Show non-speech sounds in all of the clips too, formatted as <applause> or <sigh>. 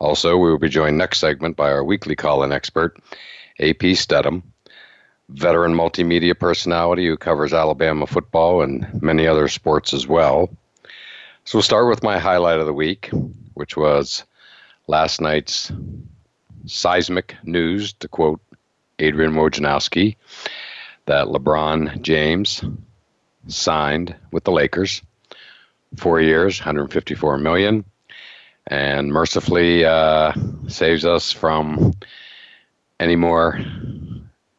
Also, we will be joined next segment by our weekly call-in expert, AP Stedham, veteran multimedia personality who covers Alabama football and many other sports as well. So we'll start with my highlight of the week, which was last night's seismic news, to quote Adrian Wojnarowski, that LeBron James signed with the Lakers, four years, 154 million, and mercifully uh, saves us from any more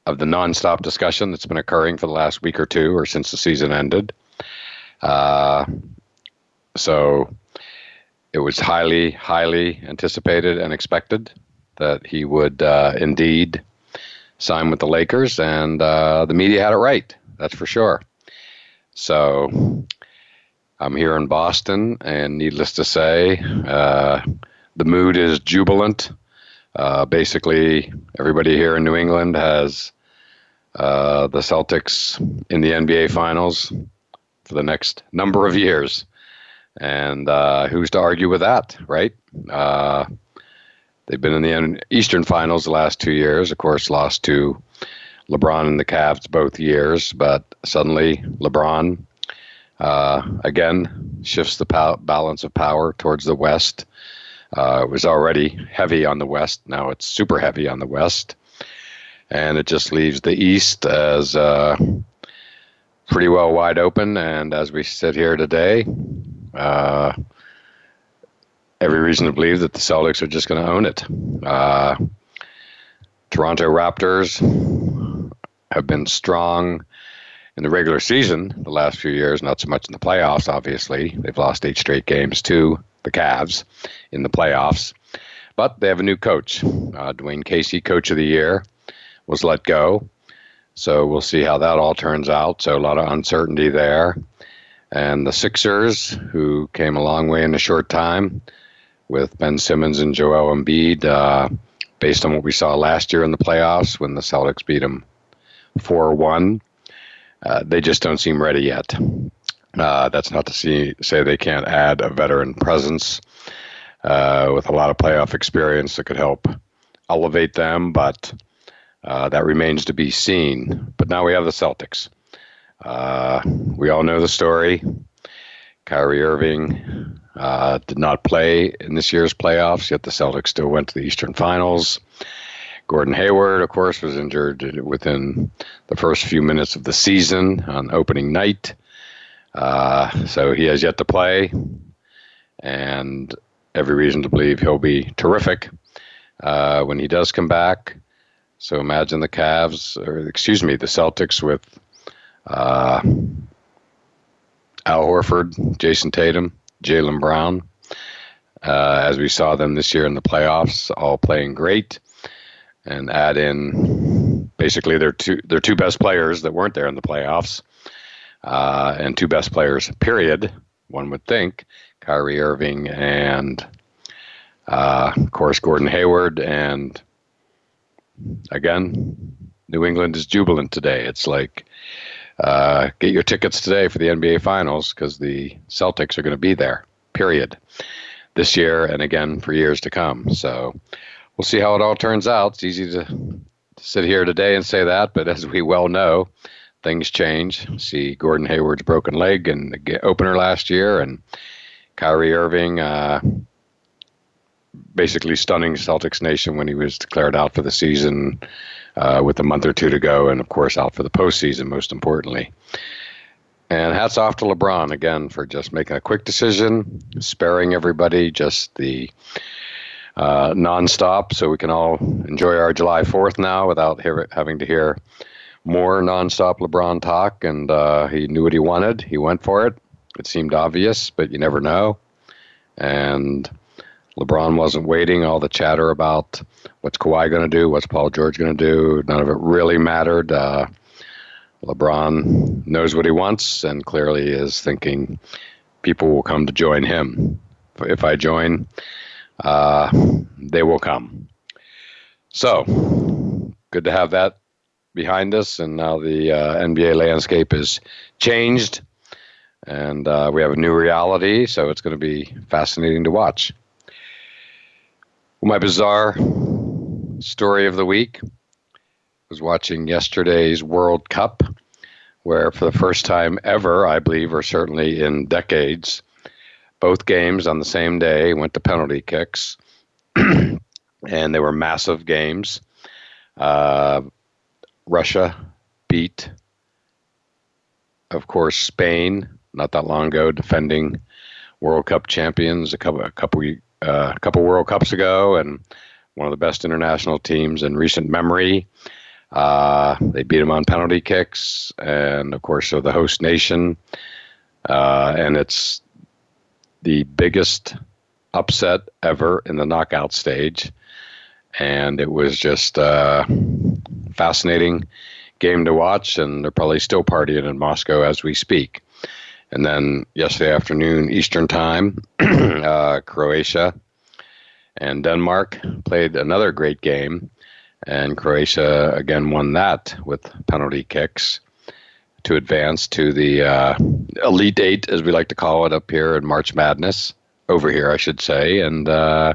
of the nonstop discussion that's been occurring for the last week or two, or since the season ended. Uh, so it was highly, highly anticipated and expected that he would uh, indeed sign with the Lakers, and uh, the media had it right. That's for sure. So I'm here in Boston, and needless to say, uh, the mood is jubilant. Uh, basically, everybody here in New England has uh, the Celtics in the NBA Finals for the next number of years. And uh, who's to argue with that, right? Uh, they've been in the Eastern Finals the last two years, of course, lost to LeBron and the Cavs both years, but suddenly LeBron uh, again shifts the pow- balance of power towards the West. Uh, it was already heavy on the West. Now it's super heavy on the West. And it just leaves the East as uh, pretty well wide open. And as we sit here today, uh, every reason to believe that the Celtics are just going to own it. Uh, Toronto Raptors have been strong in the regular season the last few years, not so much in the playoffs, obviously. They've lost eight straight games to the Cavs in the playoffs. But they have a new coach. Uh, Dwane Casey, coach of the year, was let go. So we'll see how that all turns out. So a lot of uncertainty there. And the Sixers, who came a long way in a short time with Ben Simmons and Joel Embiid, uh, based on what we saw last year in the playoffs when the Celtics beat them 4 1. Uh, they just don't seem ready yet. Uh, that's not to see, say they can't add a veteran presence uh, with a lot of playoff experience that could help elevate them, but uh, that remains to be seen. But now we have the Celtics. Uh, we all know the story. Kyrie Irving did not play in this year's playoffs, yet the Celtics still went to the Eastern Finals. Gordon Hayward, of course, was injured within the first few minutes of the season on opening night. Uh, so he has yet to play, and every reason to believe he'll be terrific uh, when he does come back. So imagine the Cavs, or excuse me, the Celtics with uh, Al Horford, Jayson Tatum, Jaylen Brown. Uh, as we saw them this year in the playoffs, all playing great and add in basically their two their two best players that weren't there in the playoffs, uh, and two best players. Period. One would think Kyrie Irving and uh, of course Gordon Hayward and again New England is jubilant today. It's like uh, get your tickets today for the NBA Finals because the Celtics are going to be there. Period. This year and again for years to come. So we'll see how it all turns out. It's easy to, to sit here today and say that, but as we well know, things change. See Gordon Hayward's broken leg in the opener last year, and Kyrie Irving uh, basically stunning Celtics Nation when he was declared out for the season uh, with a month or two to go, and of course out for the postseason, most importantly. And hats off to LeBron again for just making a quick decision, sparing everybody just the uh, nonstop, so we can all enjoy our July 4th now without hear, having to hear more nonstop LeBron talk. And uh, he knew what he wanted. He went for it. It seemed obvious, but you never know. And LeBron wasn't waiting. All the chatter about what's Kawhi going to do, what's Paul George going to do, none of it really mattered. Uh, LeBron knows what he wants and clearly is thinking people will come to join him. If I join, uh, they will come. So, good to have that behind us, and now the uh, NBA landscape is changed, and uh, we have a new reality. So it's going to be fascinating to watch. My bizarre story of the week was watching yesterday's World Cup, where for the first time ever, I believe, or certainly in decades, both games on the same day went to penalty kicks, <clears throat> and they were massive games. Uh, Russia beat, of course, Spain not that long ago, defending World Cup champions a couple a couple uh, a couple World Cups ago, and one of the best international teams in recent memory. Uh, they beat them on penalty kicks, and of course, they're the host nation. Uh, and it's the biggest upset ever in the knockout stage. And it was just uh, fascinating game to watch, and they're probably still partying in Moscow as we speak. And then yesterday afternoon, Eastern Time, <clears throat> uh, Croatia and Denmark played another great game, and Croatia again won that with penalty kicks to advance to the uh, Elite Eight, as we like to call it up here in March Madness, over here, I should say. And uh,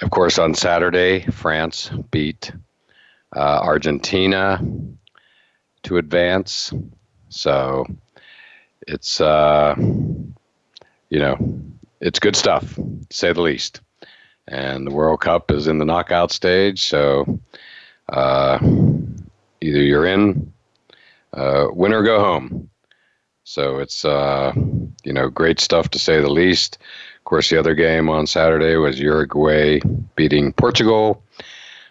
of course, on Saturday, France beat uh, Argentina to advance. So it's uh, you know it's good stuff, say the least. And the World Cup is in the knockout stage, so uh, either you're in, uh, win or go home. So it's uh, you know great stuff to say the least. Of course, the other game on Saturday was Uruguay beating Portugal.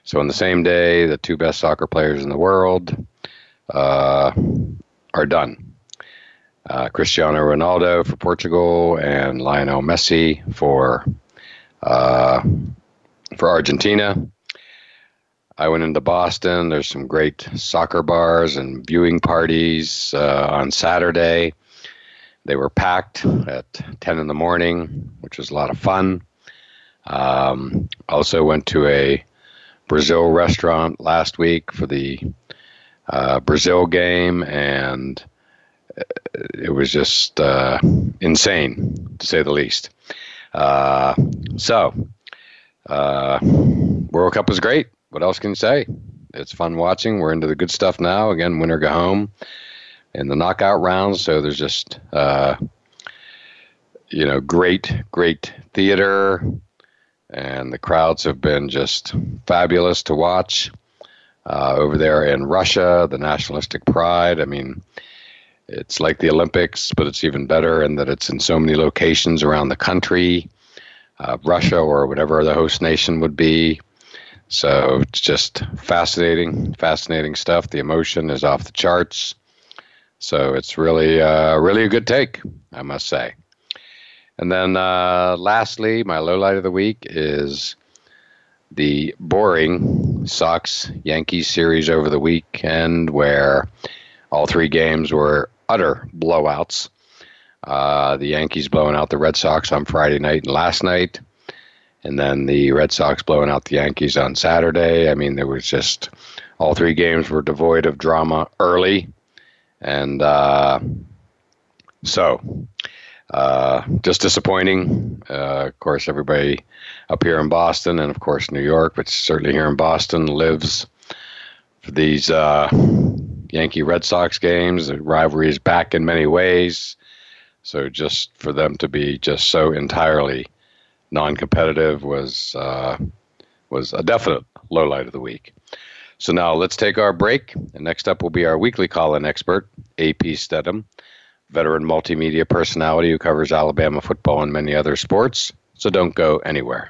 So on the same day, the two best soccer players in the world uh, are done uh, Cristiano Ronaldo for Portugal and Lionel Messi for uh, for Argentina. I went into Boston. There's some great soccer bars and viewing parties uh, on Saturday. They were packed at 10 in the morning, which was a lot of fun. Um, also went to a Brazil restaurant last week for the uh, Brazil game and it was just uh, insane, to say the least. Uh, so, uh, World Cup was great. What else can you say? It's fun watching. We're into the good stuff now. Again, winner go home in the knockout rounds. So there's just, uh, you know, great, great theater. And the crowds have been just fabulous to watch. Uh, over there in Russia, the nationalistic pride. I mean, it's like the Olympics, but it's even better in that it's in so many locations around the country, uh, Russia or whatever the host nation would be. So it's just fascinating, fascinating stuff. The emotion is off the charts. So it's really, uh, really a good take, I must say. And then uh, lastly, my low light of the week is the boring Sox Yankees series over the weekend, where all three games were utter blowouts. Uh, the Yankees blowing out the Red Sox on Friday night and last night, and then the Red Sox blowing out the Yankees on Saturday. I mean, there was just all three games were devoid of drama early, and uh, so uh, just disappointing. Uh, of course, everybody up here in Boston, and of course New York, but certainly here in Boston, lives for these uh, Yankee Red Sox games. The rivalry is back in many ways. So just for them to be just so entirely non-competitive was uh, was a definite low light of the week. So now let's take our break, and next up will be our weekly call-in expert, AP Stedham, veteran multimedia personality who covers Alabama football and many other sports. So don't go anywhere.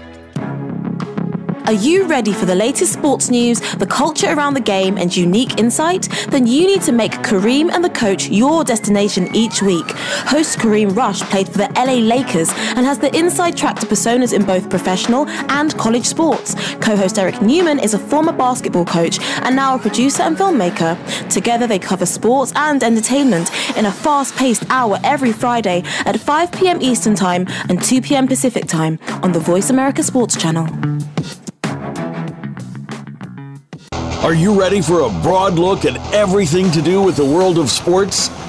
Are you ready for the latest sports news, the culture around the game, and unique insight? Then you need to make Kareem and the coach your destination each week. Host Kareem Rush played for the LA Lakers and has the inside track to personas in both professional and college sports. Co host Eric Newman is a former basketball coach and now a producer and filmmaker. Together, they cover sports and entertainment in a fast paced hour every Friday at 5 p.m. Eastern Time and 2 p.m. Pacific Time on the Voice America Sports Channel. Are you ready for a broad look at everything to do with the world of sports?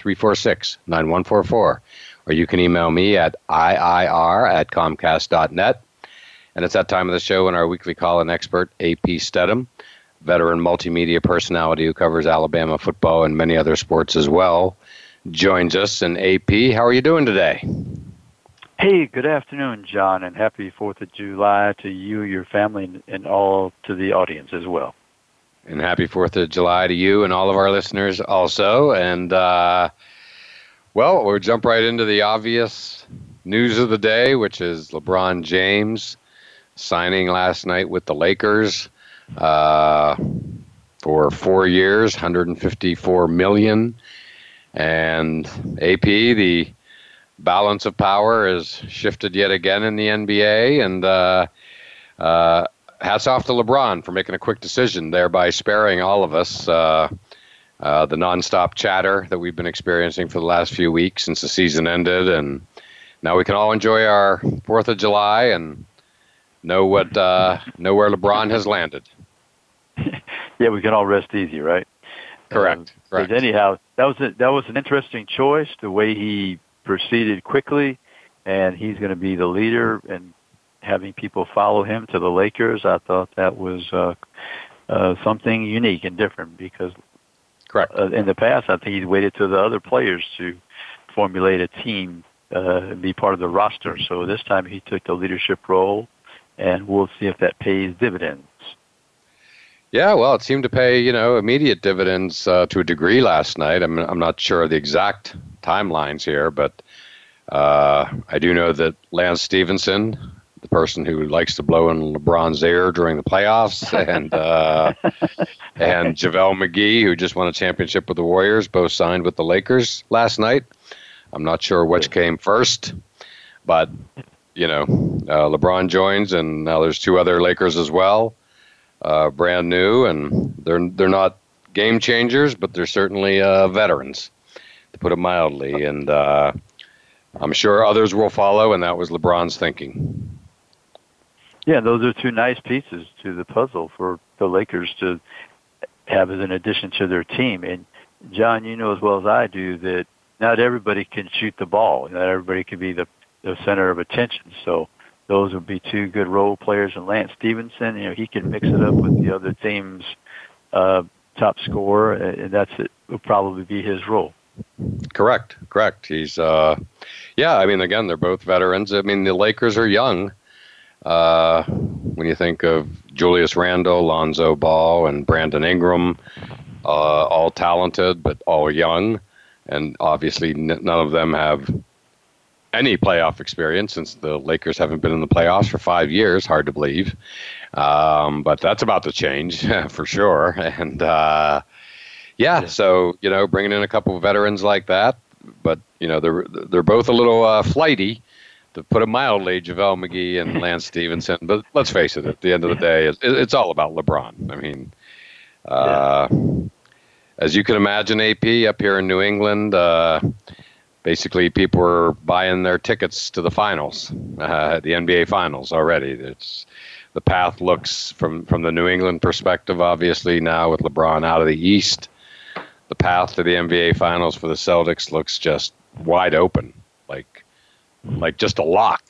346 9144. Or you can email me at IIR at Comcast.net. And it's that time of the show when our weekly call in expert, AP Stedham, veteran multimedia personality who covers Alabama football and many other sports as well, joins us. And AP, how are you doing today? Hey, good afternoon, John, and happy 4th of July to you, your family, and all to the audience as well. And happy 4th of July to you and all of our listeners also. And, uh, well, we'll jump right into the obvious news of the day, which is LeBron James signing last night with the Lakers uh, for four years, 154 million. And AP, the balance of power has shifted yet again in the NBA, and uh, uh, hats off to LeBron for making a quick decision, thereby sparing all of us uh, uh, the nonstop chatter that we've been experiencing for the last few weeks since the season ended, and now we can all enjoy our Fourth of July and know what uh, know where LeBron has landed. <laughs> yeah, we can all rest easy, right? Correct. Um, correct. anyhow, that was a, that was an interesting choice. The way he proceeded quickly, and he's going to be the leader and having people follow him to the Lakers. I thought that was uh, uh, something unique and different because correct uh, in the past I think he's waited to the other players to formulate a team uh, and be part of the roster. So this time he took the leadership role, and we'll see if that pays dividends. Yeah, well, it seemed to pay, you know, immediate dividends uh, to a degree last night. I'm, I'm not sure of the exact timelines here, but uh, I do know that Lance Stephenson, the person who likes to blow in LeBron's ear during the playoffs, and <laughs> uh, and JaVale McGee, who just won a championship with the Warriors, both signed with the Lakers last night. I'm not sure which came first, but you know, uh, LeBron joins, and now there's two other Lakers as well, uh, brand new, and they're they're not game changers, but they're certainly uh, veterans, to put it mildly, and uh, I'm sure others will follow, and that was LeBron's thinking. Yeah, those are two nice pieces to the puzzle for the Lakers to have as an addition to their team. And John, you know as well as I do that not everybody can shoot the ball. Not everybody can be the, the center of attention. So those would be two good role players. And Lance Stephenson, you know, he can mix it up with the other team's uh, top scorer, and that's it. Will probably be his role. Correct, correct. He's, uh, yeah. I mean, again, they're both veterans. I mean, the Lakers are young. Uh, when you think of Julius Randle, Lonzo Ball, and Brandon Ingram, uh, all talented but all young, and obviously n- none of them have any playoff experience since the Lakers haven't been in the playoffs for five years. Hard to believe, um, but that's about to change <laughs> for sure. And uh, yeah, so you know, bringing in a couple of veterans like that, but you know, they're they're both a little uh, flighty to put it mildly, JaVale McGee and <laughs> Lance Stephenson. But let's face it, at the end of the day, it's, it's all about LeBron. I mean, uh, as you can imagine, AP up here in New England, uh, basically people were buying their tickets to the finals, uh, the NBA finals already. It's the path looks from from the New England perspective, obviously now with LeBron out of the East, the path to the NBA finals for the Celtics looks just wide open, like like just a lock.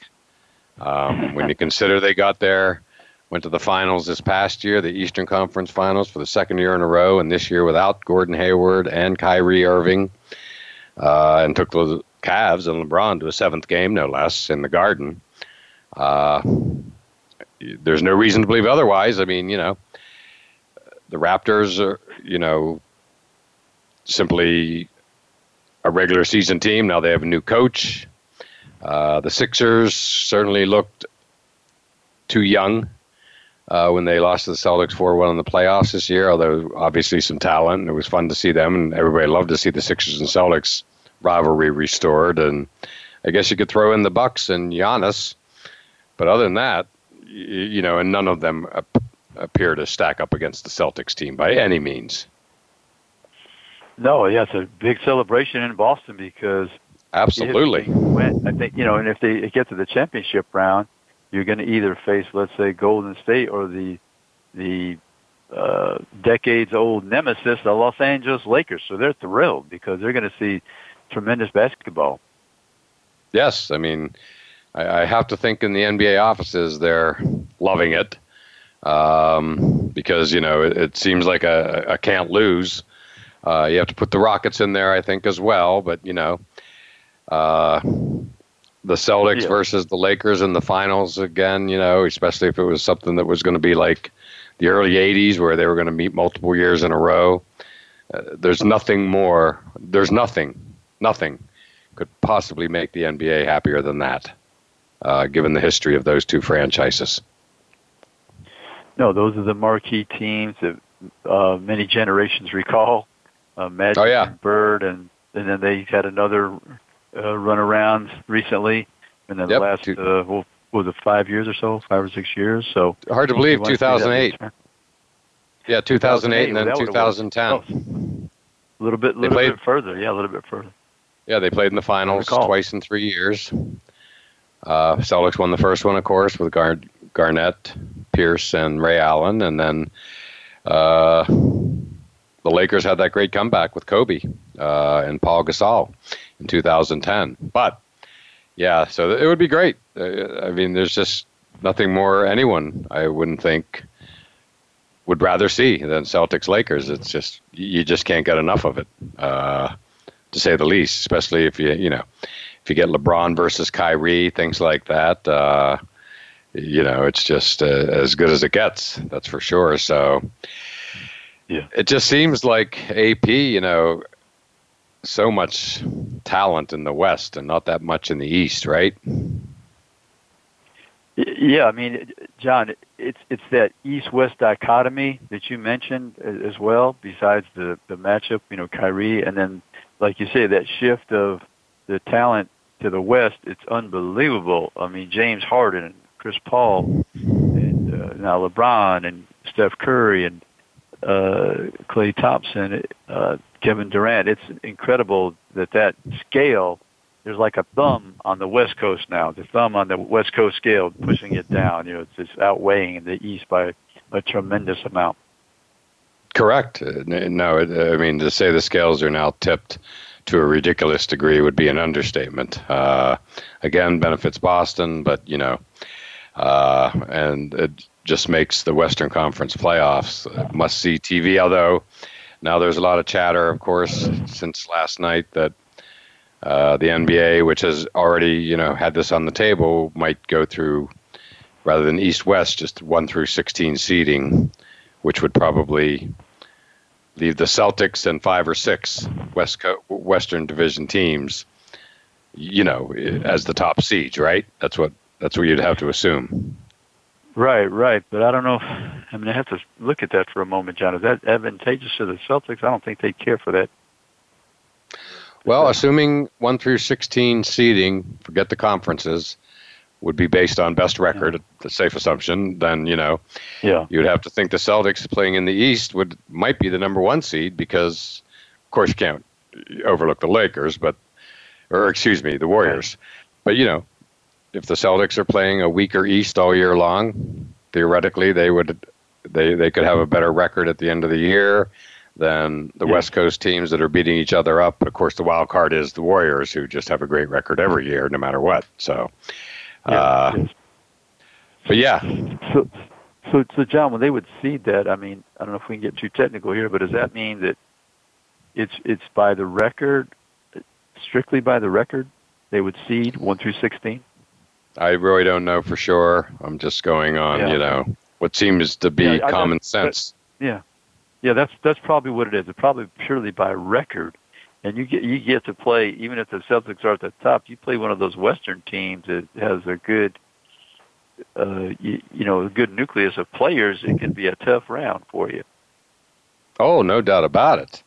Um, <laughs> when you consider they got there, went to the finals this past year, the Eastern Conference Finals for the second year in a row, and this year without Gordon Hayward and Kyrie Irving, uh, and took the Cavs and LeBron to a seventh game, no less, in the Garden. Uh, there's no reason to believe otherwise. I mean, you know, the Raptors are, you know, simply a regular season team. Now they have a new coach. Uh, the Sixers certainly looked too young uh, when they lost to the Celtics 4 1 in the playoffs this year, although obviously some talent. It was fun to see them, and everybody loved to see the Sixers and Celtics rivalry restored. And I guess you could throw in the Bucks and Giannis, but other than that, you, know, and none of them ap- appear to stack up against the Celtics team by any means. No, yeah, it's a big celebration in Boston because Absolutely. I think you know, and if they get to the championship round, you're going to either face, let's say, Golden State or the the uh, decades-old nemesis, the Los Angeles Lakers. So they're thrilled because they're going to see tremendous basketball. Yes, I mean, I, I have to think in the NBA offices they're loving it um, because you know it, it seems like a, a can't lose. Uh, you have to put the Rockets in there, I think, as well. But you know, uh, the Celtics yeah. versus the Lakers in the finals again, you know, especially if it was something that was going to be like the early 80s where they were going to meet multiple years in a row. Uh, there's nothing more, there's nothing, nothing could possibly make the NBA happier than that, uh, given the history of those two franchises. No, those are the marquee teams that uh, many generations <laughs> recall. Uh, Magic oh, yeah. and Bird, and, and then they had another uh, runarounds recently in the yep. last uh, well, was it five years or so, five or six years. So hard to believe, 2008. Yeah, 2008, and then well, 2010. a little bit, little played, bit further. Yeah, a little bit further. Yeah, they played in the finals twice in three years. Uh, Celtics won the first one, of course, with Gar- Garnett, Pierce, and Ray Allen, and then uh, the Lakers had that great comeback with Kobe uh, and Paul Gasol in 2010. But yeah, so it would be great. Uh, I mean, there's just nothing more anyone I wouldn't think would rather see than Celtics Lakers. It's just you just can't get enough of it, uh, to say the least. Especially if you you know if you get LeBron versus Kyrie, things like that. Uh, you know, it's just uh, as good as it gets. That's for sure. So. Yeah. It just seems like AP, you know, so much talent in the West and not that much in the East, right? Yeah, I mean, John, it's it's that East-West dichotomy that you mentioned as well. Besides the the matchup, you know, Kyrie, and then, like you say, that shift of the talent to the West, it's unbelievable. I mean, James Harden, and Chris Paul, and uh, now LeBron and Steph Curry and uh, Klay Thompson, uh, Kevin Durant. It's incredible that that scale there's like a thumb on the West Coast now. The thumb on the West Coast scale pushing it down. You know, it's, it's outweighing the East by a tremendous amount. Correct. Uh, no, I mean to say the scales are now tipped to a ridiculous degree would be an understatement. Uh, again, benefits Boston, but you know, uh, and it just makes the Western Conference playoffs must see TV. Although now there's a lot of chatter, of course, since last night that uh, the NBA, which has already you know had this on the table, might go through rather than East West, just one through 16 seeding, which would probably leave the Celtics and five or six West Co- Western Division teams, you know, as the top seeds, right? That's what that's what you'd have to assume. Right, right. But I don't know. If, I mean, I have to look at that for a moment, John. Is that advantageous to the Celtics? I don't think they care for that. Well, assuming one through sixteen seeding, forget the conferences, would be based on best record, yeah. the safe assumption, then you know, yeah, you'd have to think the Celtics playing in the East would might be the number one seed because, of course, you can't overlook the Lakers, but or excuse me, the Warriors. Right. But you know, if the Celtics are playing a weaker East all year long, theoretically they would they they could have a better record at the end of the year than the yeah. West Coast teams that are beating each other up. But of course, the wild card is the Warriors, who just have a great record every year, no matter what. So, yeah, uh, yes. but yeah. So, so, so, John, when they would seed that, I mean, I don't know if we can get too technical here, but does that mean that it's it's by the record, strictly by the record, they would seed one through sixteen? I really don't know for sure. I'm just going on, yeah. you know, what seems to be yeah, common I, sense. Yeah, yeah, that's that's probably what it is. It's probably purely by record and you get you get to play even if the Celtics are at the top. You play one of those Western teams that has a good, uh, you, you know, a good nucleus of players. It can be a tough round for you. Oh, no doubt about it.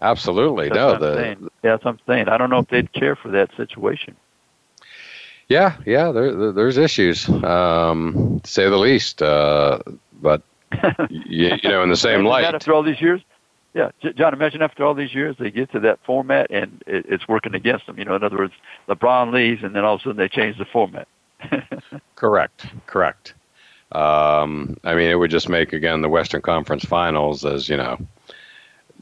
Absolutely, that's no. The yeah, that's what I'm saying. I don't know if they'd care for that situation. Yeah, yeah, there, there's issues, um, to say the least. Uh, but <laughs> you, you know, in the same light, after all these years, yeah, John. Imagine after all these years, they get to that format and it, it's working against them. You know, in other words, LeBron leaves, and then all of a sudden they change the format. <laughs> correct. Correct. Um, I mean, it would just make again the Western Conference Finals as you know,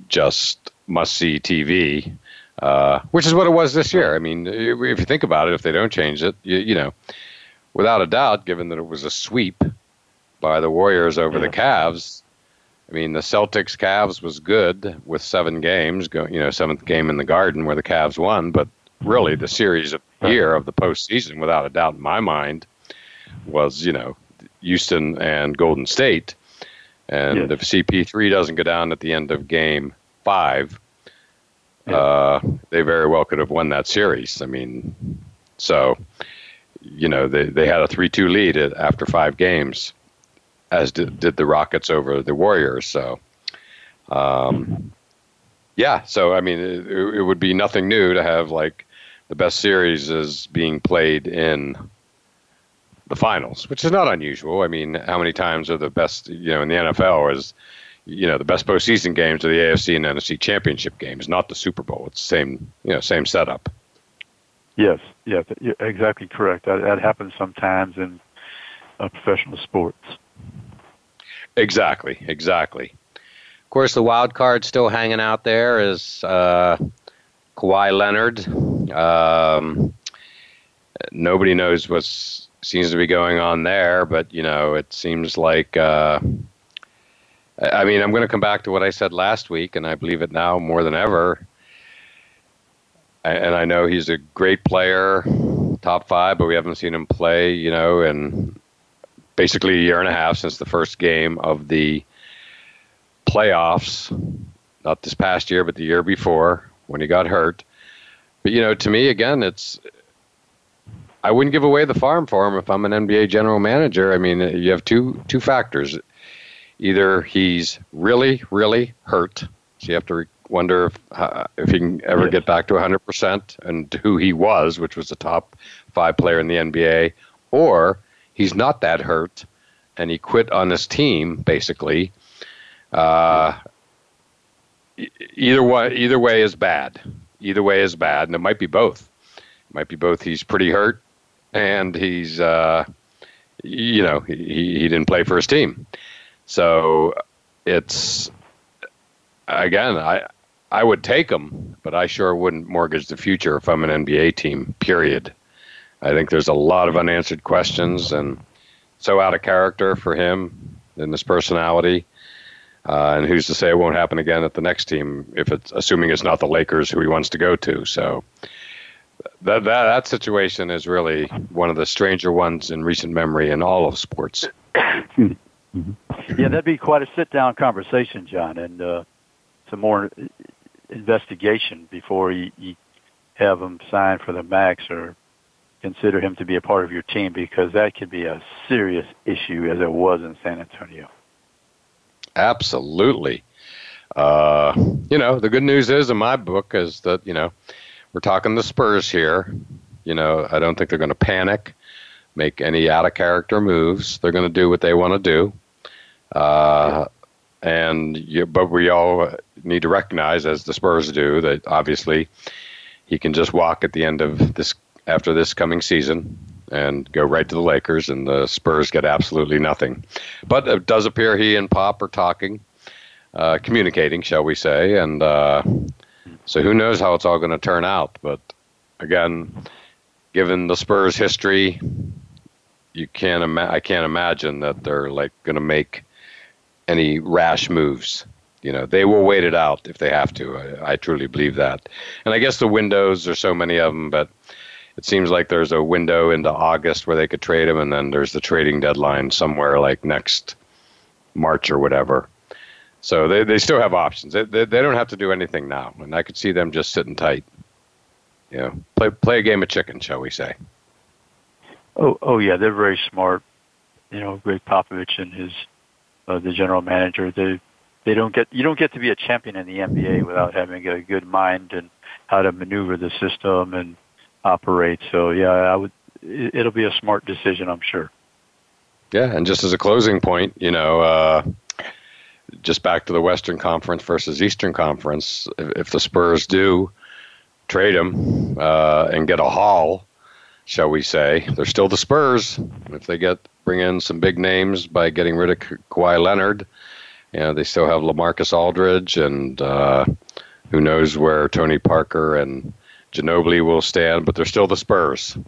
just must see TV, uh, which is what it was this year. I mean, if you think about it, if they don't change it, you, you know, without a doubt, given that it was a sweep by the Warriors over yeah. the Cavs, I mean, the Celtics Cavs was good with seven games, go, you know, seventh game in the Garden where the Cavs won, but really the series of year of the postseason, without a doubt in my mind, was you know Houston and Golden State. And yes. if CP3 doesn't go down at the end of Game Five, yeah. uh, they very well could have won that series. I mean, so you know they they had a three-two lead after five games as did, did the Rockets over the Warriors. So, um, yeah. So I mean, it, it, would be nothing new to have like the best series is being played in the finals, which is not unusual. I mean, how many times are the best? You know, in the NFL is you know the best postseason games are the AFC and NFC championship games, not the Super Bowl. It's the same you know same setup. Yes, yeah, exactly correct. That, that happens sometimes in uh, professional sports. Exactly, exactly. Of course, the wild card still hanging out there is uh, Kawhi Leonard. Um, nobody knows what seems to be going on there, but you know, it seems like. Uh, I mean, I'm going to come back to what I said last week, and I believe it now more than ever. And I know he's a great player, top five, but we haven't seen him play, you know, and basically a year and a half since the first game of the playoffs, not this past year, but the year before when he got hurt. But you know, to me, again, it's I wouldn't give away the farm for him if I'm an NBA general manager. I mean, you have two two factors. Either he's really, really hurt, so you have to wonder if uh, if he can ever get back to 100% and who he was, which was the top five player in the NBA, or he's not that hurt, and he quit on his team basically. Uh, either way, either way is bad. Either way is bad, and it might be both. It Might be both. He's pretty hurt, and he's uh, you know he he didn't play for his team, so it's again I I would take him, but I sure wouldn't mortgage the future if I'm an NBA team. Period. I think there's a lot of unanswered questions and so out of character for him and his personality. Uh, and who's to say it won't happen again at the next team if it's assuming it's not the Lakers who he wants to go to. So that that that situation is really one of the stranger ones in recent memory in all of sports. Mm-hmm. Yeah, that'd be quite a sit-down conversation, John, and uh, some more investigation before you, you have him sign for the max or consider him to be a part of your team because that could be a serious issue as it was in San Antonio. Absolutely. Uh, you know, the good news is in my book is that, you know, we're talking the Spurs here. You know, I don't think they're going to panic, make any out of character moves. They're going to do what they want to do. Uh, and you, but we all need to recognize, as the Spurs do, that obviously he can just walk at the end of this after this coming season and go right to the Lakers, and the Spurs get absolutely nothing. But it does appear he and Pop are talking, uh, communicating, shall we say, and uh, so who knows how it's all going to turn out. But again, given the Spurs' history, you can't ima- I can't imagine that they're like going to make any rash moves. You know, they will wait it out if they have to. I, I truly believe that. And I guess the windows, are so many of them, but it seems like there's a window into August where they could trade him, and then there's the trading deadline somewhere like next March or whatever. So they, they still have options. They, they, they don't have to do anything now, and I could see them just sitting tight. You know, play play a game of chicken, shall we say? Oh, oh yeah, they're very smart. You know, Gregg Popovich and his uh, the general manager. They they don't get you don't get to be a champion in the NBA without having a good mind and how to maneuver the system and operate. So yeah, I would. It'll be a smart decision, I'm sure. Yeah, and just as a closing point, you know, uh, just back to the Western Conference versus Eastern Conference. If, if the Spurs do trade him uh, and get a haul, shall we say, they're still the Spurs. If they get bring in some big names by getting rid of Kawhi Leonard, you know, they still have LaMarcus Aldridge, and uh, who knows where Tony Parker and Ginobili will stand, but they're still the Spurs.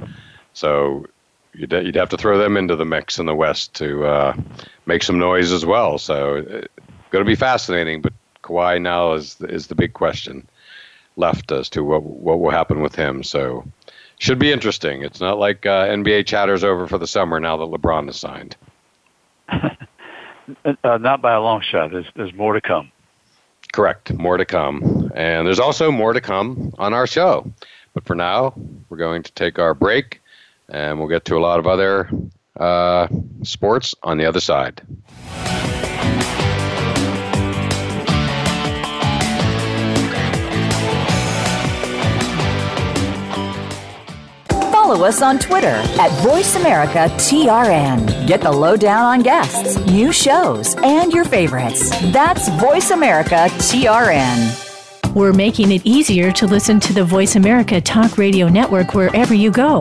So you'd, you'd have to throw them into the mix in the West to uh, make some noise as well. So it's going to be fascinating. But Kawhi now is is the big question left as to what what will happen with him. So should be interesting. It's not like uh, NBA chatter's over for the summer now that LeBron is signed. <laughs> uh, not by a long shot. There's there's more to come. Correct. More to come. And there's also more to come on our show. But for now, we're going to take our break and we'll get to a lot of other uh, sports on the other side. Follow us on Twitter at VoiceAmericaTRN. Get the lowdown on guests, new shows, and your favorites. That's VoiceAmericaTRN. We're making it easier to listen to the Voice America Talk Radio Network wherever you go.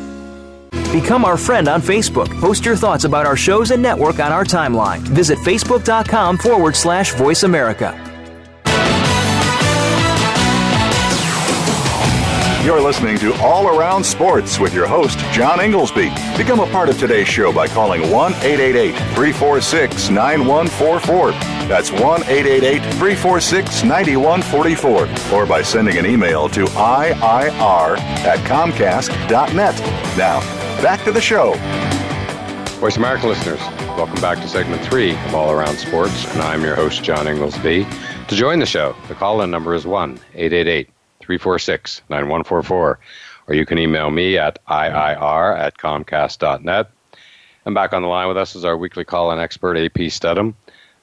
Become our friend on Facebook. Post your thoughts about our shows and network on our timeline. Visit facebook.com forward slash voice America. You're listening to All Around Sports with your host, John Inglesby. Become a part of today's show by calling 1 888 346 9144. That's 1 888 346 9144. Or by sending an email to IIR at Comcast.net. Now, back to the show. Voice America listeners, welcome back to segment three of All Around Sports, and I'm your host, John Inglesby. To join the show, the call in number is 1 888 346 9144. Or you can email me at IIR at Comcast.net. And back on the line with us is our weekly call in expert, AP Stedham,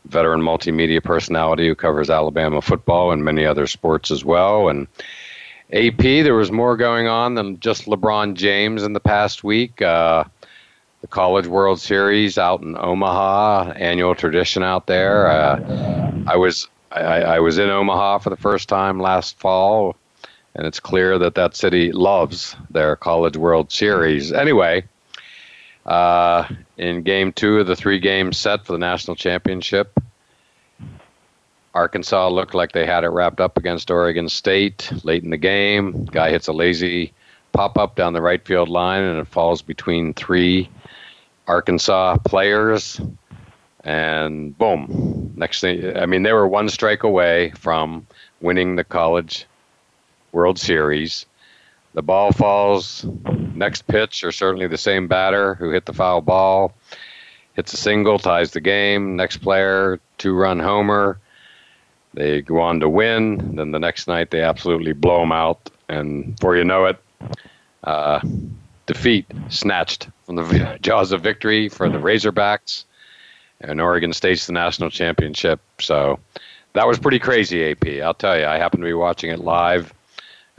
veteran multimedia personality who covers Alabama football and many other sports as well. And AP, there was more going on than just LeBron James in the past week. Uh, the College World Series out in Omaha, annual tradition out there. Uh, I was I, I was in Omaha for the first time last fall and it's clear that that city loves their College World Series. Anyway, uh, in game two of the three games set for the national championship, Arkansas looked like they had it wrapped up against Oregon State late in the game. Guy hits a lazy pop up down the right field line, and it falls between three Arkansas players. And boom. Next thing, I mean, they were one strike away from winning the college World Series. The ball falls. Next pitch, or certainly the same batter who hit the foul ball, hits a single, ties the game. Next player, two run homer. They go on to win. Then the next night, they absolutely blow them out. And before you know it, uh, defeat snatched from the <laughs> jaws of victory for the Razorbacks. And Oregon State's the national championship. So that was pretty crazy, AP. I'll tell you, I happened to be watching it live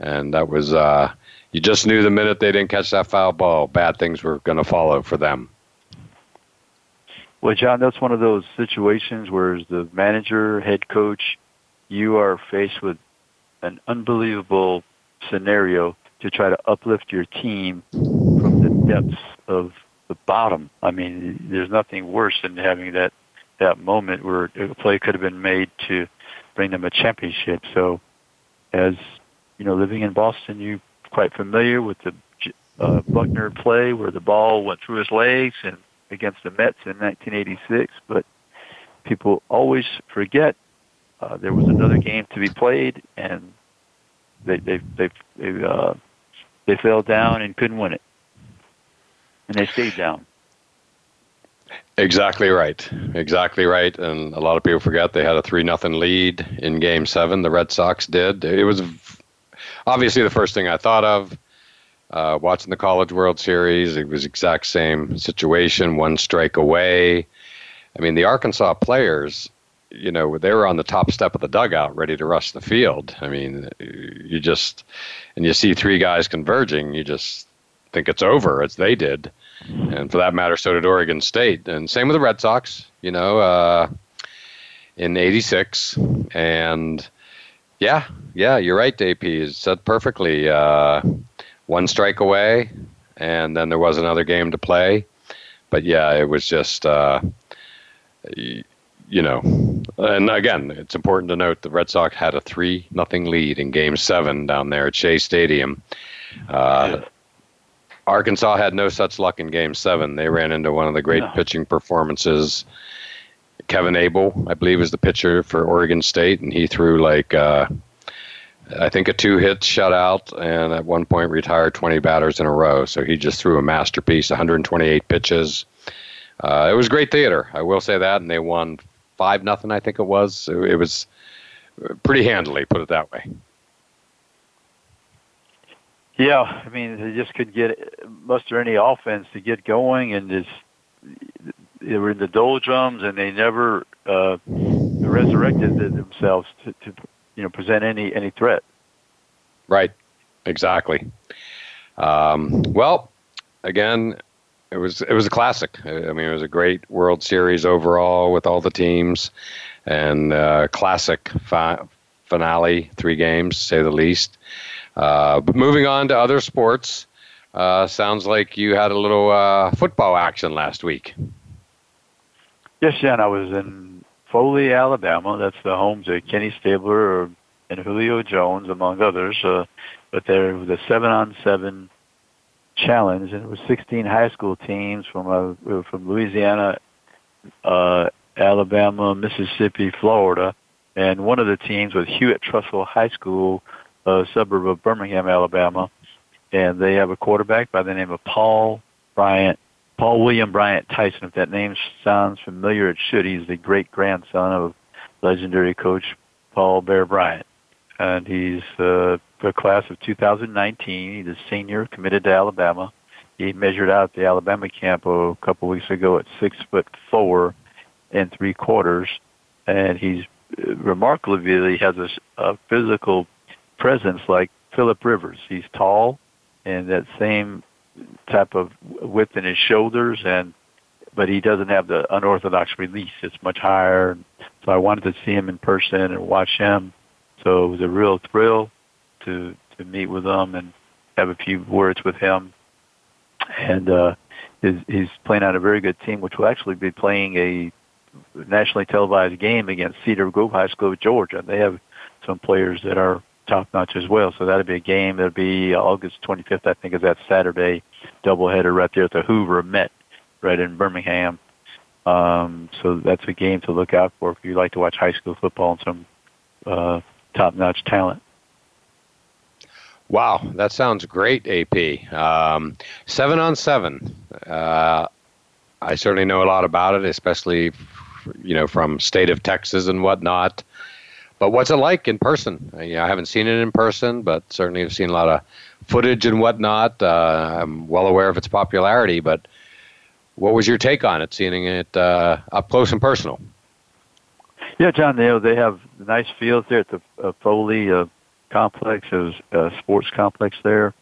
and that was uh, you just knew the minute they didn't catch that foul ball, bad things were going to follow for them. Well, John, that's one of those situations where, as the manager, head coach, you are faced with an unbelievable scenario to try to uplift your team from the depths of the bottom. I mean, there's nothing worse than having that that moment where a play could have been made to bring them a championship. So, as you know, living in Boston, you're quite familiar with the uh, Buckner play where the ball went through his legs and against the Mets in 1986. But people always forget uh, there was another game to be played, and they they they they, uh, they fell down and couldn't win it, and they stayed down. Exactly right. Exactly right. And a lot of people forget they had a three nothing lead in Game Seven. The Red Sox did. It was obviously the first thing I thought of. Uh, watching the College World Series, it was exact same situation, one strike away. I mean, the Arkansas players, you know, they were on the top step of the dugout, ready to rush the field. I mean, you just and you see three guys converging, you just think it's over, as they did, and for that matter, so did Oregon State, and same with the Red Sox. You know, uh, in '86, and yeah, yeah, you're right, AP. Said perfectly. Uh, one strike away, and then there was another game to play. But yeah, it was just, uh, you know, and again, it's important to note the Red Sox had a three nothing lead in Game Seven down there at Shea Stadium. Uh, Arkansas had no such luck in Game Seven. They ran into one of the great no. pitching performances Kevin Abel, I believe, is the pitcher for Oregon State, and he threw like uh, I think a two hit shutout, and at one point retired 20 batters in a row. So he just threw a masterpiece, 128 pitches. Uh, it was great theater, I will say that, and they won five nothing. I think it was. It was pretty handily, put it that way. Yeah, I mean they just couldn't get muster any offense to get going, and just they were in the doldrums, and they never uh, resurrected themselves to, to you know present any any threat. Right. Exactly. Um, well, again, it was it was a classic. I mean, it was a great World Series overall with all the teams, and uh, classic fi- finale, three games, say the least. Uh, but moving on to other sports, uh, sounds like you had a little uh, football action last week. Yes, John. I was in Foley, Alabama. That's the homes of Kenny Stabler and Julio Jones, among others. Uh, but there was a seven-on-seven challenge, and it was 16 high school teams from uh, from Louisiana, uh, Alabama, Mississippi, Florida, and one of the teams was Hewitt-Trussville High School, a suburb of Birmingham, Alabama, and they have a quarterback by the name of Paul Bryant, Paul William Bryant Tyson. If that name sounds familiar, it should. He's the great grandson of legendary coach Paul Bear Bryant, and he's uh, the class of 2019. He's a senior, committed to Alabama. He measured out the Alabama camp a couple weeks ago at six foot four and three quarters, and he's uh, remarkably he has a, a physical presence like Philip Rivers. He's tall and that same type of width in his shoulders and but he doesn't have the unorthodox release. It's much higher. So I wanted to see him in person and watch him. So it was a real thrill to to meet with him and have a few words with him. And uh, he's, he's playing on a very good team, which will actually be playing a nationally televised game against Cedar Grove High School of Georgia. They have some players that are top notch as well. So that'll be a game. That'll be August 25th, I think, is that Saturday doubleheader right there at the Hoover Met, right in Birmingham. Um, so that's a game to look out for if you like to watch high school football and some uh, top notch talent. Wow, that sounds great, AP. Um, seven on seven. Uh, I certainly know a lot about it, especially you know from state of Texas and whatnot. But what's it like in person? I, you know, I haven't seen it in person, but certainly have seen a lot of footage and whatnot. Uh, I'm well aware of its popularity, but what was your take on it, seeing it uh, up close and personal? Yeah, John, they, they have nice fields there at the uh, Foley uh, complex, a sports complex there,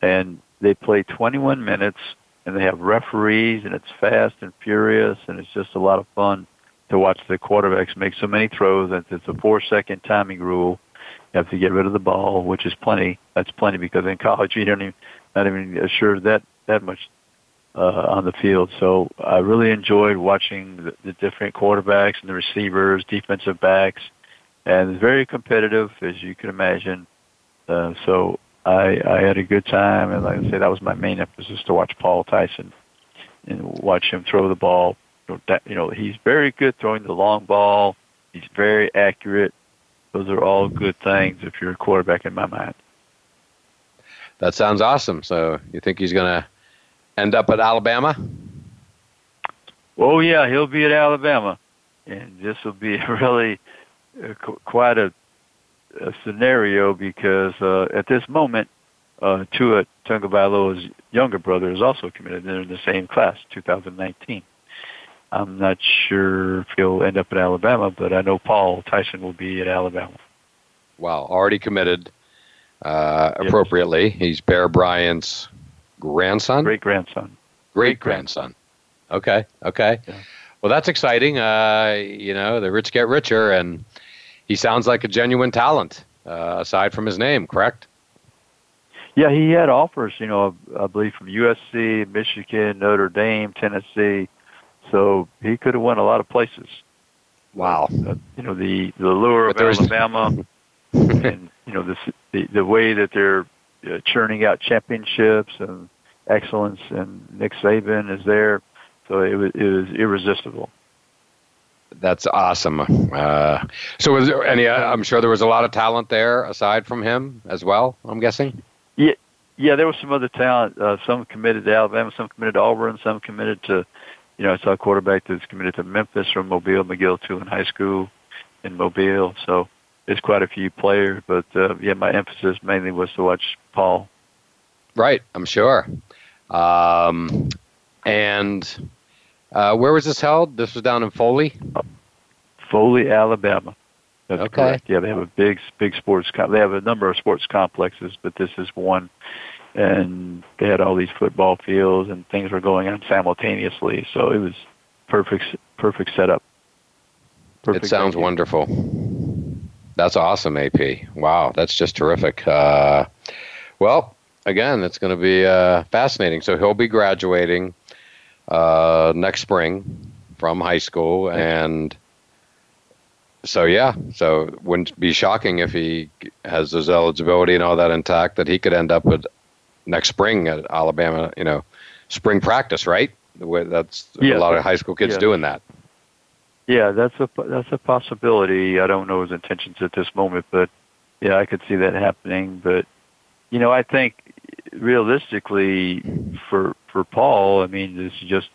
and they play 21 minutes, and they have referees, and it's fast and furious, and it's just a lot of fun to watch the quarterbacks make so many throws. And it's a four-second timing rule. You have to get rid of the ball, which is plenty. That's plenty because in college <laughs> you don't even not even assured that that much uh, on the field. So I really enjoyed watching the, the different quarterbacks and the receivers, defensive backs, and very competitive, as you can imagine. Uh, so I, I had a good time, and like I said, that was my main emphasis to watch Paul Tyson and watch him throw the ball. You know, he's very good throwing the long ball. He's very accurate. Those are all good things if you're a quarterback in my mind. That sounds awesome. So you think he's going to end up at Alabama? Oh yeah, he'll be at Alabama, and this will be <laughs> really uh, quite a, a scenario because uh, at this moment, uh, Tua Tagovailoa's younger brother is also committed. They're in the same class, 2019. I'm not sure if he'll end up at Alabama, but I know Paul Tyson will be at Alabama. Wow, already committed uh, yes. appropriately. He's Bear Bryant's grandson? Great grandson. Great grandson. Okay, okay. Yeah. Well, that's exciting. Uh, you know, the rich get richer, and he sounds like a genuine talent, uh, aside from his name, correct? Yeah, he had offers, you know, I believe from USC, Michigan, Notre Dame, Tennessee. So he could have went a lot of places. Wow. Uh, you know, the, the lure of Alabama <laughs> and, you know, this, the, the way that they're uh, churning out championships and excellence, and Nick Saban is there. So it was, it was irresistible. That's awesome. Uh, so, was there any? Uh, I'm sure there was a lot of talent there aside from him as well. I'm guessing. Yeah, yeah. There was some other talent. Uh, some committed to Alabama, some committed to Auburn, some committed to, you know, I saw a quarterback that's committed to Memphis from Mobile, McGill-Toolen high school in Mobile. So there's quite a few players, but uh, yeah, my emphasis mainly was to watch Paul. Right, I'm sure. Um, and uh, where was this held? This was down in Foley. Foley, Alabama. That's Okay. correct. Yeah, they have a big, big sports. Com- they have a number of sports complexes, but this is one. And they had all these football fields, and things were going on simultaneously. So it was perfect, perfect setup. Perfect it sounds wonderful. That's awesome, AP. Wow, that's just terrific. Uh, well, again, it's going to be uh, fascinating. So he'll be graduating uh, next spring from high school, and so yeah, so it wouldn't be shocking if he has his eligibility and all that intact that he could end up with next spring at Alabama. You know, spring practice, right? That's Yeah. a lot of high school kids Yeah. doing that. Yeah, that's a that's a possibility. I don't know his intentions at this moment, but yeah, I could see that happening. But you know, I think realistically, for for Paul, I mean, this is just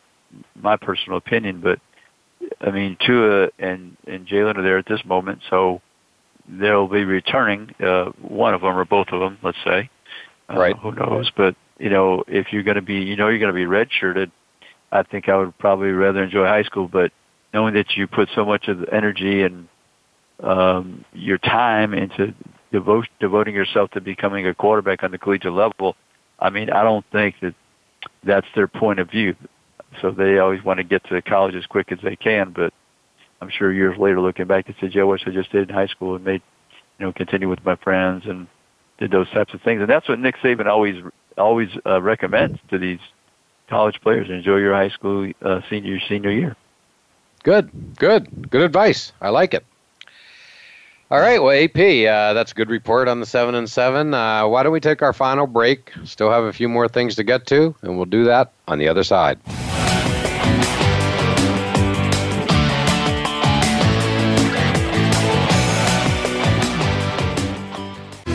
my personal opinion, but I mean, Tua and and Jalen are there at this moment, so they'll be returning. Uh, one of them or both of them, let's say. Uh, Right. Who knows? But you know, if you're going to be, you know, you're going to be redshirted. I think I would probably rather enjoy high school, but knowing that you put so much of the energy and um, your time into devote, devoting yourself to becoming a quarterback on the collegiate level, I mean, I don't think that that's their point of view. So they always want to get to college as quick as they can, but I'm sure years later looking back, they said, "Yeah, what I just did in high school and made, you know, continue with my friends and did those types of things." And that's what Nick Saban always always uh, recommends to these college players: enjoy your high school uh, senior senior year. Good, good, good advice. I like it. All right, well, AP, uh, that's a good report on the seven and seven. Uh, why don't we take our final break? Still have a few more things to get to, and we'll do that on the other side.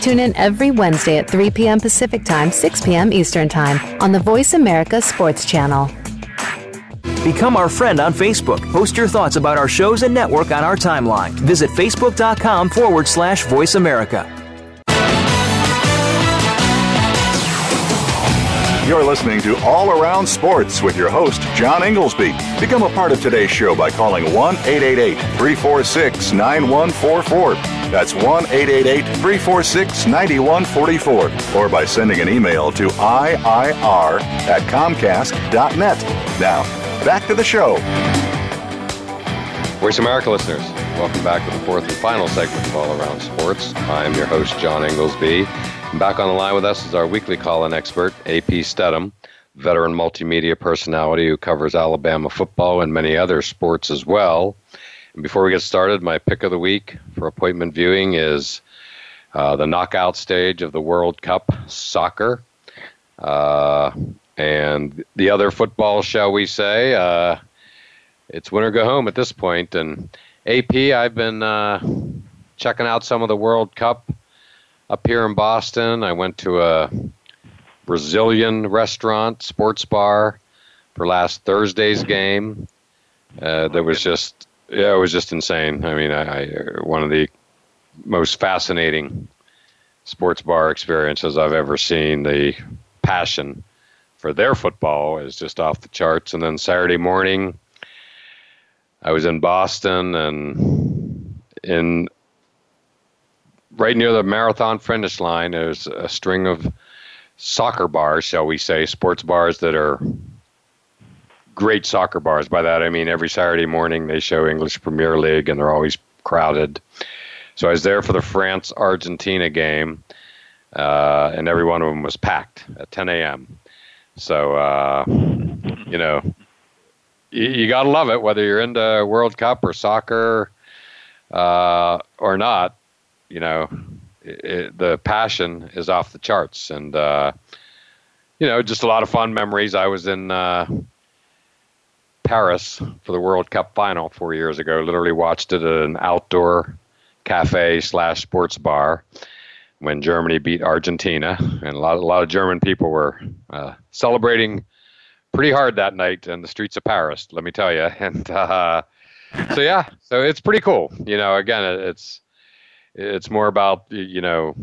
Tune in every Wednesday at 3 p.m. Pacific Time, 6 p.m. Eastern Time on the Voice America Sports Channel. Become our friend on Facebook. Post your thoughts about our shows and network on our timeline. Visit facebook.com forward slash voice America. You're listening to All Around Sports with your host, John Inglesby. Become a part of today's show by calling 1 888 346 9144. That's 1 888 346 9144. Or by sending an email to IIR at Comcast.net. Now, back to the show. Voice America listeners, welcome back to the fourth and final segment of All Around Sports. I'm your host, John Inglesby. And back on the line with us is our weekly call-in expert, AP Stedham, veteran multimedia personality who covers Alabama football and many other sports as well. And before we get started, my pick of the week for appointment viewing is uh, the knockout stage of the World Cup soccer. Uh, and the other football, shall we say, uh, it's win or go home at this point. And AP, I've been uh, checking out some of the World Cup up here in Boston. I went to a Brazilian restaurant, sports bar, for last Thursday's game. Uh, there was just, yeah, it was just insane. I mean, I, I one of the most fascinating sports bar experiences I've ever seen. The passion for their football is just off the charts. And then Saturday morning, I was in Boston and in right near the marathon finish line, there's a string of soccer bars, shall we say, sports bars that are great soccer bars. By that I mean every Saturday morning they show English Premier League and they're always crowded. So I was there for the France Argentina game, uh, and every one of them was packed at 10 a.m. So, uh, you know, you, you got to love it, whether you're into World Cup or soccer uh, or not. You know, it, it, the passion is off the charts, and uh, you know, just a lot of fun memories. I was in uh, Paris for the World Cup final four years ago. Literally watched it at an outdoor cafe slash sports bar when Germany beat Argentina, and a lot, a lot of German people were uh, celebrating pretty hard that night in the streets of Paris. Let me tell you, <laughs> and uh, so yeah, so it's pretty cool. You know, again, it's it's more about you know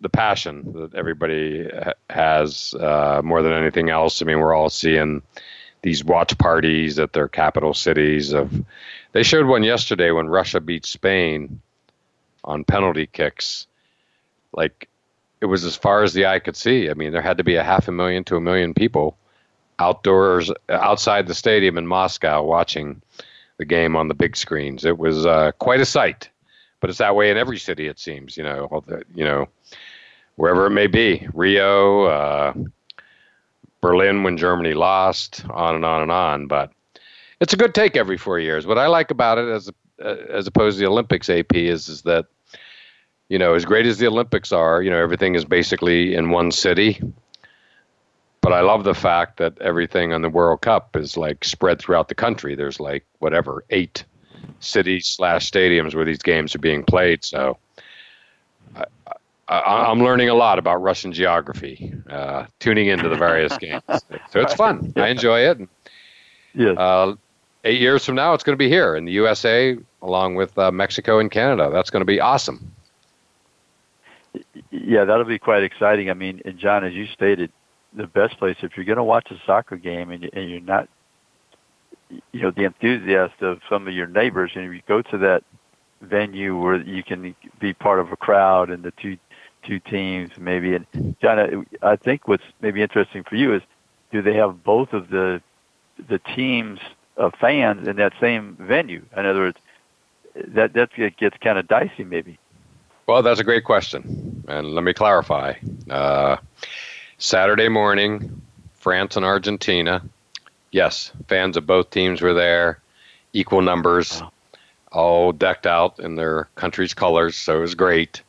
the passion that everybody has uh, more than anything else. I mean, we're all seeing these watch parties at their capital cities. Of they showed one yesterday when Russia beat Spain on penalty kicks. Like it was as far as the eye could see. I mean, there had to be a half a million to a million people outdoors outside the stadium in Moscow watching the game on the big screens. It was uh, quite a sight but it's that way in every city. It seems, you know, the, you know, wherever it may be, Rio, uh, Berlin when Germany lost, on and on and on. But it's a good take every four years. What I like about it, as a, as opposed to the Olympics, AP is is that you know, as great as the Olympics are, you know, everything is basically in one city. But I love the fact that everything on the World Cup is like spread throughout the country. There's like whatever eight cities slash stadiums where these games are being played. So I, am learning a lot about Russian geography, uh, tuning into the various games. <laughs> So it's fun. I enjoy it. Yeah. Uh, eight years from now, it's going to be here in the USA, along with uh, Mexico and Canada. That's going to be awesome. Yeah, that'll be quite exciting. I mean, and John, as you stated, the best place if you're going to watch a soccer game and, you're not you know the enthusiast of some of your neighbors, and if you go to that venue where you can be part of a crowd and the two two teams maybe. And John, I think what's maybe interesting for you is do they have both of the the teams of fans in that same venue? In other words, that that gets kind of dicey maybe. Well, that's a great question, and let me clarify. Uh, Saturday morning, France and Argentina yes, fans of both teams were there, equal numbers, all decked out in their country's colors, so it was great.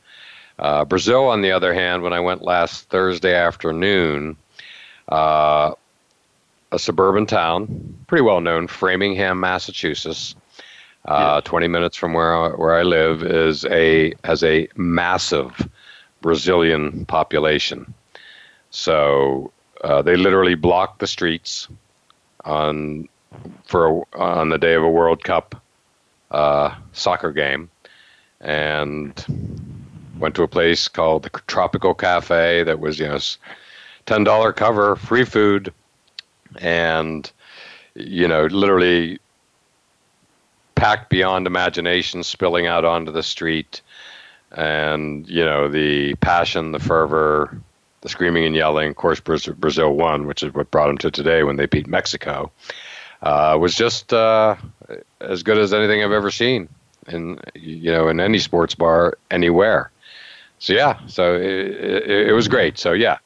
Uh, Brazil, on the other hand, when I went last Thursday afternoon, uh, a suburban town, pretty well known, Framingham, Massachusetts, uh, 20 minutes from where I, where I live, is a has a massive Brazilian population. So uh, they literally block the streets on for a, on the day of a World Cup uh, soccer game, and went to a place called the Tropical Cafe that was you know ten dollar cover, free food, and you know literally packed beyond imagination, spilling out onto the street, and you know the passion, the fervor, the screaming and yelling. Of course, Brazil won, which is what brought them to today when they beat Mexico. Uh, was just uh, as good as anything I've ever seen in you know in any sports bar anywhere. So yeah, so it, it, it was great. So yeah,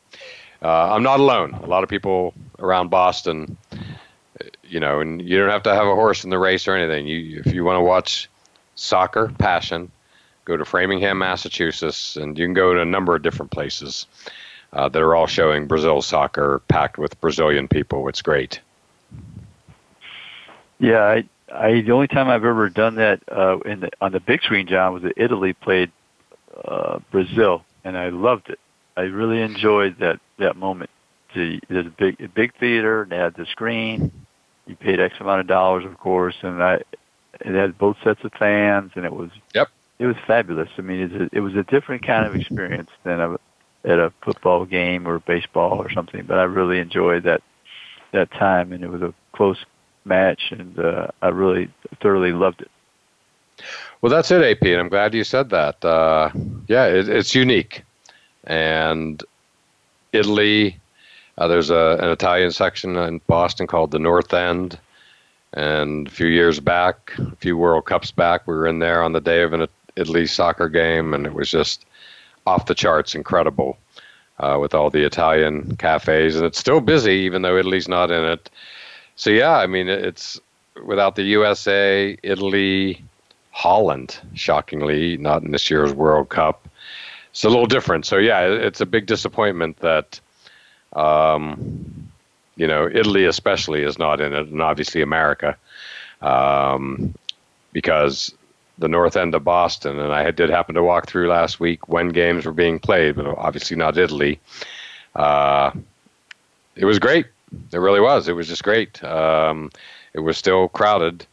uh, I'm not alone. A lot of people around Boston, you know, and you don't have to have a horse in the race or anything. You if you want to watch soccer, passion, go to Framingham, Massachusetts, and you can go to a number of different places uh, that are all showing Brazil soccer packed with Brazilian people. It's great. Yeah, I, I the only time I've ever done that uh, in the, on the big screen, John, was that Italy played uh, Brazil, and I loved it. I really enjoyed that that moment. The there's a big big theater, and they had the screen. You paid X amount of dollars, of course, and I it had both sets of fans, and it was yep, it was fabulous. I mean, it, it was a different kind of experience than a, at a football game or baseball or something. But I really enjoyed that that time, and it was a close match, and uh, I really thoroughly loved it. Well, that's it, AP, and I'm glad you said that. Uh, yeah, it, it's unique, and Italy. Uh, there's a, an Italian section in Boston called the North End, and a few years back, a few World Cups back, we were in there on the day of an Italy soccer game, and it was just off the charts, incredible, uh, with all the Italian cafes, and it's still busy even though Italy's not in it. So yeah, I mean, it's without the USA, Italy, Holland, shockingly, not in this year's World Cup. It's a little different. So yeah, it's a big disappointment that. Um, you know, Italy especially is not in it, and obviously America, um, because the north end of Boston, and I did happen to walk through last week when games were being played, but obviously not Italy. Uh, it was great. It really was. It was just great. Um, it was still crowded,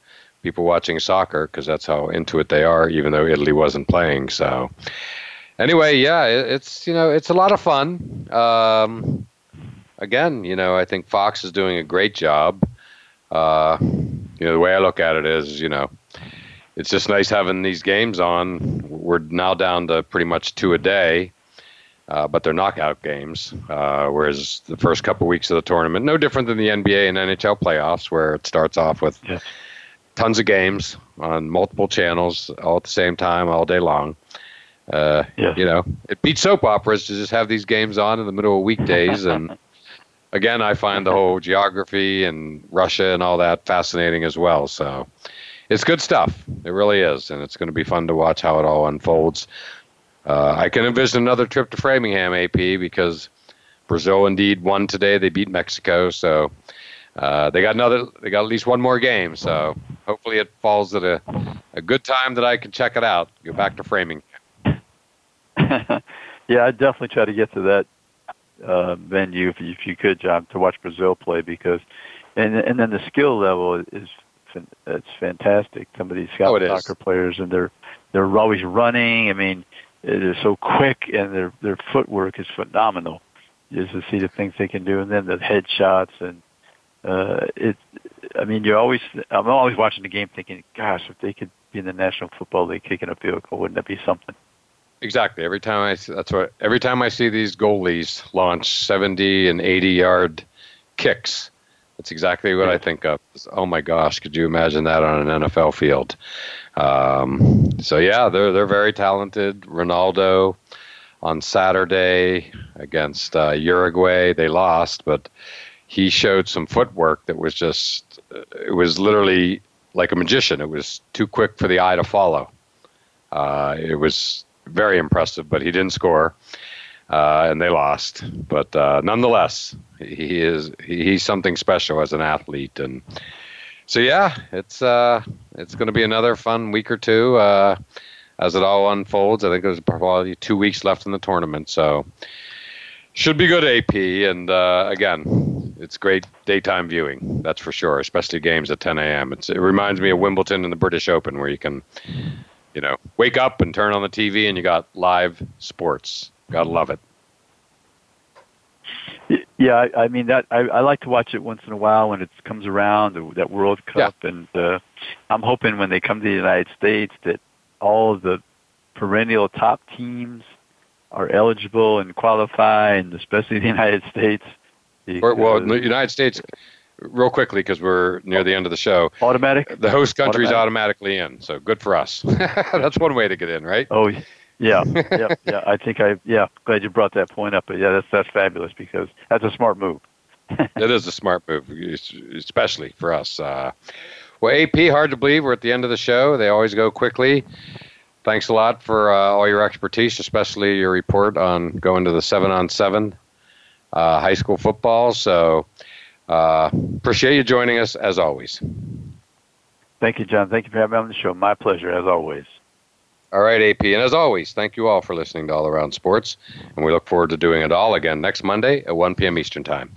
people watching soccer because that's how into it they are, even though Italy wasn't playing. So, anyway, yeah, it, it's you know it's a lot of fun. Um, again, you know, I think Fox is doing a great job. Uh, you know, the way I look at it is, you know, it's just nice having these games on. We're now down to pretty much two a day, uh, but they're knockout games. Uh, whereas the first couple weeks of the tournament, no different than the NBA and NHL playoffs, where it starts off with yeah. Tons of games on multiple channels all at the same time, all day long. Uh, yeah. You know, it beats soap operas to just have these games on in the middle of weekdays and <laughs> again, I find the whole geography and Russia and all that fascinating as well. So it's good stuff. It really is, and it's going to be fun to watch how it all unfolds. Uh, I can envision another trip to Framingham, AP, because Brazil indeed won today. They beat Mexico, so uh, they got another. They got at least one more game. So hopefully, it falls at a, a good time that I can check it out. Go back to framing. <laughs> yeah, I'd definitely try to get to that uh, venue if you, if you could, John, to watch Brazil play because, and and then the skill level is it's fantastic. Some of these oh, soccer players and they're they're always running. I mean, they're so quick and their their footwork is phenomenal. Just to see the things they can do, and then the headshots and uh, it. I mean, you're always. I'm always watching the game, thinking, "Gosh, if they could be in the National Football League kicking a field goal, wouldn't that be something?" Exactly. Every time I see, that's what every time I see these goalies launch 70 and 80 yard kicks, that's exactly what I think of. Oh my gosh, could you imagine that on an NFL field? Um, so yeah, they're they're very talented. Ronaldo on Saturday against uh, Uruguay, they lost, but he showed some footwork that was just it was literally like a magician. It was too quick for the eye to follow. Uh, it was very impressive, but he didn't score, uh, and they lost. But uh, nonetheless, he is he's something special as an athlete, and so yeah, it's uh, it's going to be another fun week or two uh, as it all unfolds. I think there's probably two weeks left in the tournament, so should be good AP. And uh, again, it's great daytime viewing, that's for sure, especially games at 10 a.m. It's, it reminds me of Wimbledon and the British Open, where you can you know, wake up and turn on the TV and you got live sports. Gotta love it. Yeah, I, I mean that I, I like to watch it once in a while when it comes around that World Cup, yeah. and uh, I'm hoping when they come to the United States that all of the perennial top teams are eligible and qualify, and especially the United States. Well, the United States real quickly because we're near the end of the show. Automatic. The host country is automatically in, so good for us. <laughs> that's one way to get in, right? Oh, yeah, yeah, <laughs> yeah. I think I yeah. Glad you brought that point up. But yeah, that's that's fabulous because that's a smart move. <laughs> it is a smart move, especially for us. Uh, well, AP, hard to believe we're at the end of the show. They always go quickly. Thanks a lot for uh, all your expertise, especially your report on going to the seven on seven uh, high school football. So uh, appreciate you joining us as always. Thank you, John. Thank you for having me on the show. My pleasure, as always. All right, AP. And as always, thank you all for listening to All Around Sports. And we look forward to doing it all again next Monday at 1 p.m. Eastern Time.